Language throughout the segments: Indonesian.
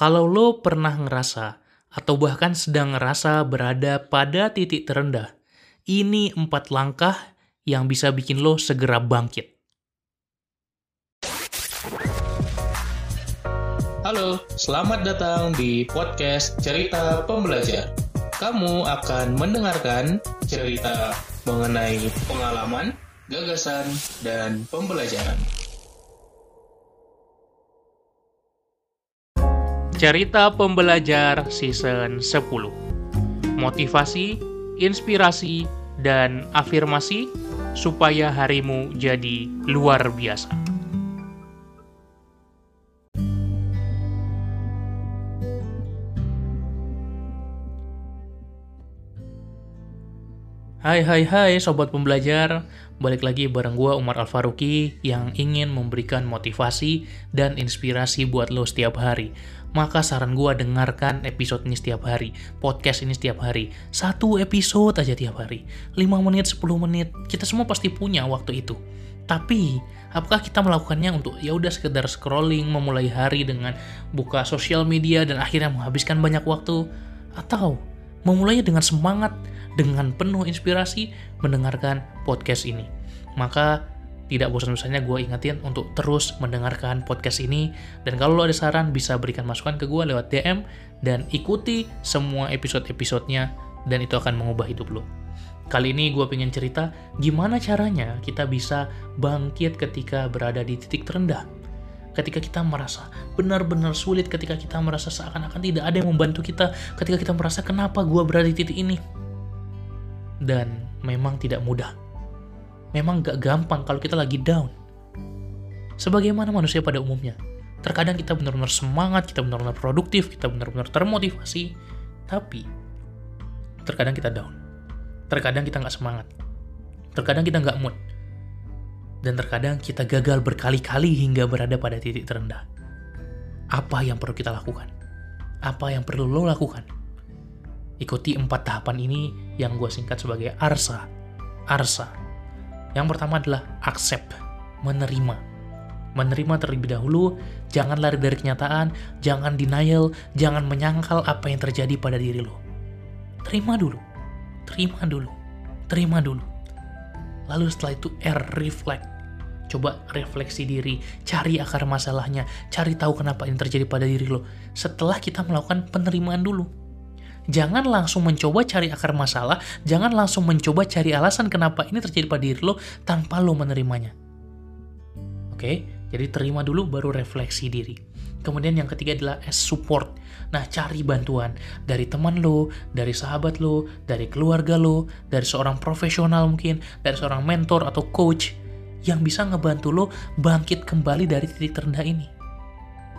Kalau lo pernah ngerasa atau bahkan sedang ngerasa berada pada titik terendah, ini empat langkah yang bisa bikin lo segera bangkit. Halo, selamat datang di podcast Cerita Pembelajar. Kamu akan mendengarkan cerita mengenai pengalaman, gagasan, dan pembelajaran. Cerita Pembelajar Season 10 Motivasi, inspirasi, dan afirmasi supaya harimu jadi luar biasa. Hai hai hai sobat pembelajar, balik lagi bareng gue Umar Alfaruki yang ingin memberikan motivasi dan inspirasi buat lo setiap hari. Maka saran gue dengarkan episode ini setiap hari, podcast ini setiap hari. Satu episode aja tiap hari, 5 menit, 10 menit, kita semua pasti punya waktu itu. Tapi, apakah kita melakukannya untuk ya udah sekedar scrolling, memulai hari dengan buka sosial media dan akhirnya menghabiskan banyak waktu? Atau memulainya dengan semangat, dengan penuh inspirasi mendengarkan podcast ini. Maka tidak bosan-bosannya gue ingetin untuk terus mendengarkan podcast ini. Dan kalau lo ada saran, bisa berikan masukan ke gue lewat DM dan ikuti semua episode-episodenya dan itu akan mengubah hidup lo. Kali ini gue pengen cerita gimana caranya kita bisa bangkit ketika berada di titik terendah. Ketika kita merasa benar-benar sulit, ketika kita merasa seakan-akan tidak ada yang membantu kita, ketika kita merasa kenapa gue berada di titik ini dan memang tidak mudah. Memang gak gampang kalau kita lagi down. Sebagaimana manusia pada umumnya, terkadang kita benar-benar semangat, kita benar-benar produktif, kita benar-benar termotivasi, tapi terkadang kita down. Terkadang kita nggak semangat. Terkadang kita nggak mood. Dan terkadang kita gagal berkali-kali hingga berada pada titik terendah. Apa yang perlu kita lakukan? Apa yang perlu lo lakukan? Ikuti empat tahapan ini yang gue singkat sebagai ARSA. ARSA. Yang pertama adalah accept, menerima. Menerima terlebih dahulu, jangan lari dari kenyataan, jangan denial, jangan menyangkal apa yang terjadi pada diri lo. Terima dulu, terima dulu, terima dulu. Lalu setelah itu R, reflect. Coba refleksi diri, cari akar masalahnya, cari tahu kenapa ini terjadi pada diri lo. Setelah kita melakukan penerimaan dulu, Jangan langsung mencoba cari akar masalah, jangan langsung mencoba cari alasan kenapa ini terjadi pada diri lo tanpa lo menerimanya. Oke, jadi terima dulu baru refleksi diri. Kemudian yang ketiga adalah as support. Nah, cari bantuan dari teman lo, dari sahabat lo, dari keluarga lo, dari seorang profesional mungkin, dari seorang mentor atau coach yang bisa ngebantu lo bangkit kembali dari titik terendah ini.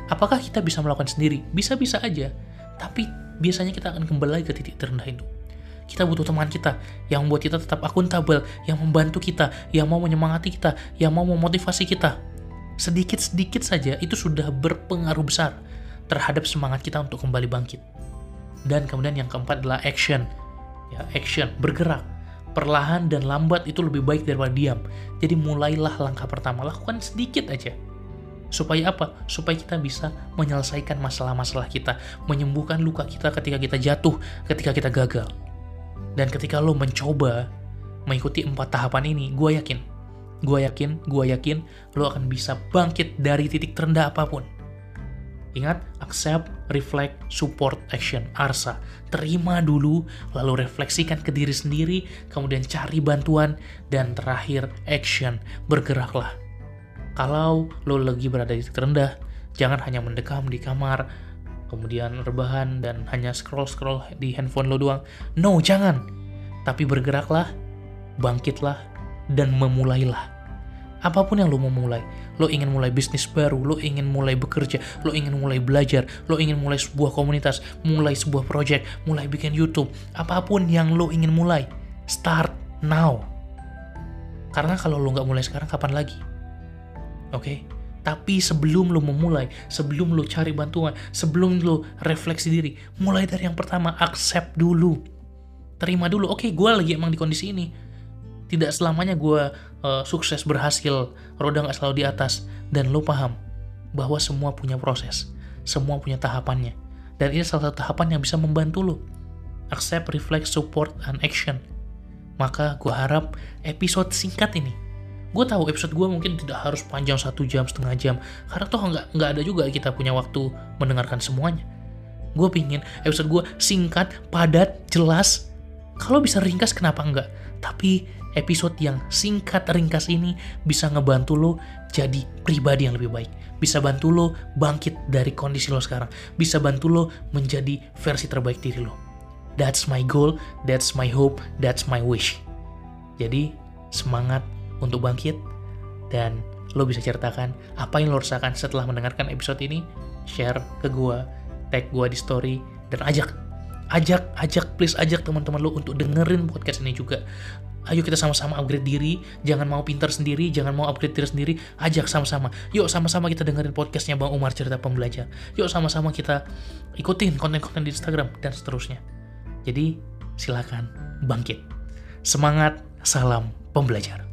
Apakah kita bisa melakukan sendiri? Bisa-bisa aja. Tapi biasanya kita akan kembali lagi ke titik terendah itu. Kita butuh teman kita yang membuat kita tetap akuntabel, yang membantu kita, yang mau menyemangati kita, yang mau memotivasi kita. Sedikit-sedikit saja itu sudah berpengaruh besar terhadap semangat kita untuk kembali bangkit. Dan kemudian yang keempat adalah action. Ya, action, bergerak. Perlahan dan lambat itu lebih baik daripada diam. Jadi mulailah langkah pertama, lakukan sedikit aja Supaya apa? Supaya kita bisa menyelesaikan masalah-masalah kita, menyembuhkan luka kita ketika kita jatuh, ketika kita gagal. Dan ketika lo mencoba mengikuti empat tahapan ini, gue yakin, gue yakin, gue yakin lo akan bisa bangkit dari titik terendah apa pun. Ingat, accept, reflect, support, action, ARSA. Terima dulu, lalu refleksikan ke diri sendiri, kemudian cari bantuan, dan terakhir action, bergeraklah kalau lo lagi berada di titik terendah, jangan hanya mendekam di kamar, kemudian rebahan dan hanya scroll-scroll di handphone lo doang. No, jangan. Tapi bergeraklah, bangkitlah, dan memulailah. Apa pun yang lo mau mulai, lo ingin mulai bisnis baru, lo ingin mulai bekerja, lo ingin mulai belajar, lo ingin mulai sebuah komunitas, mulai sebuah project, mulai bikin YouTube, apa pun yang lo ingin mulai, start now. Karena kalau lo nggak mulai sekarang, kapan lagi? Oke? Okay? Tapi sebelum lo memulai, sebelum lo cari bantuan, sebelum lo refleksi diri, mulai dari yang pertama, accept dulu. Terima dulu, oke okay, gue lagi emang di kondisi ini. Tidak selamanya gue uh, sukses, berhasil, roda gak selalu di atas. Dan lo paham bahwa semua punya proses. semua punya tahapannya. Dan ini salah satu tahapan yang bisa membantu lo. Accept, reflect, support, and action. Maka gue harap episode singkat ini gue tahu episode gue mungkin tidak harus panjang satu jam setengah jam. Karena toh nggak nggak ada juga kita punya waktu mendengarkan semuanya. Gue pingin episode gue singkat padat jelas. Kalau bisa ringkas kenapa enggak tapi episode yang singkat ringkas ini bisa ngebantu lo jadi pribadi yang lebih baik. Bisa bantu lo bangkit dari kondisi lo sekarang. Bisa bantu lo menjadi versi terbaik diri lo. That's my goal that's my hope that's my wish. Jadi semangat untuk bangkit. Dan lo bisa ceritakan apa yang lo rasakan setelah mendengarkan episode ini. Share ke gua tag gua di story dan ajak ajak ajak please ajak teman-teman lo untuk dengerin podcast ini juga. Ayo kita sama-sama upgrade diri jangan mau pintar sendiri jangan mau upgrade diri sendiri ajak sama-sama. Yuk sama-sama kita dengerin podcastnya Bang Umar cerita pembelajar. Yuk sama-sama kita ikutin konten-konten di Instagram dan seterusnya. Jadi silakan bangkit. Semangat salam pembelajar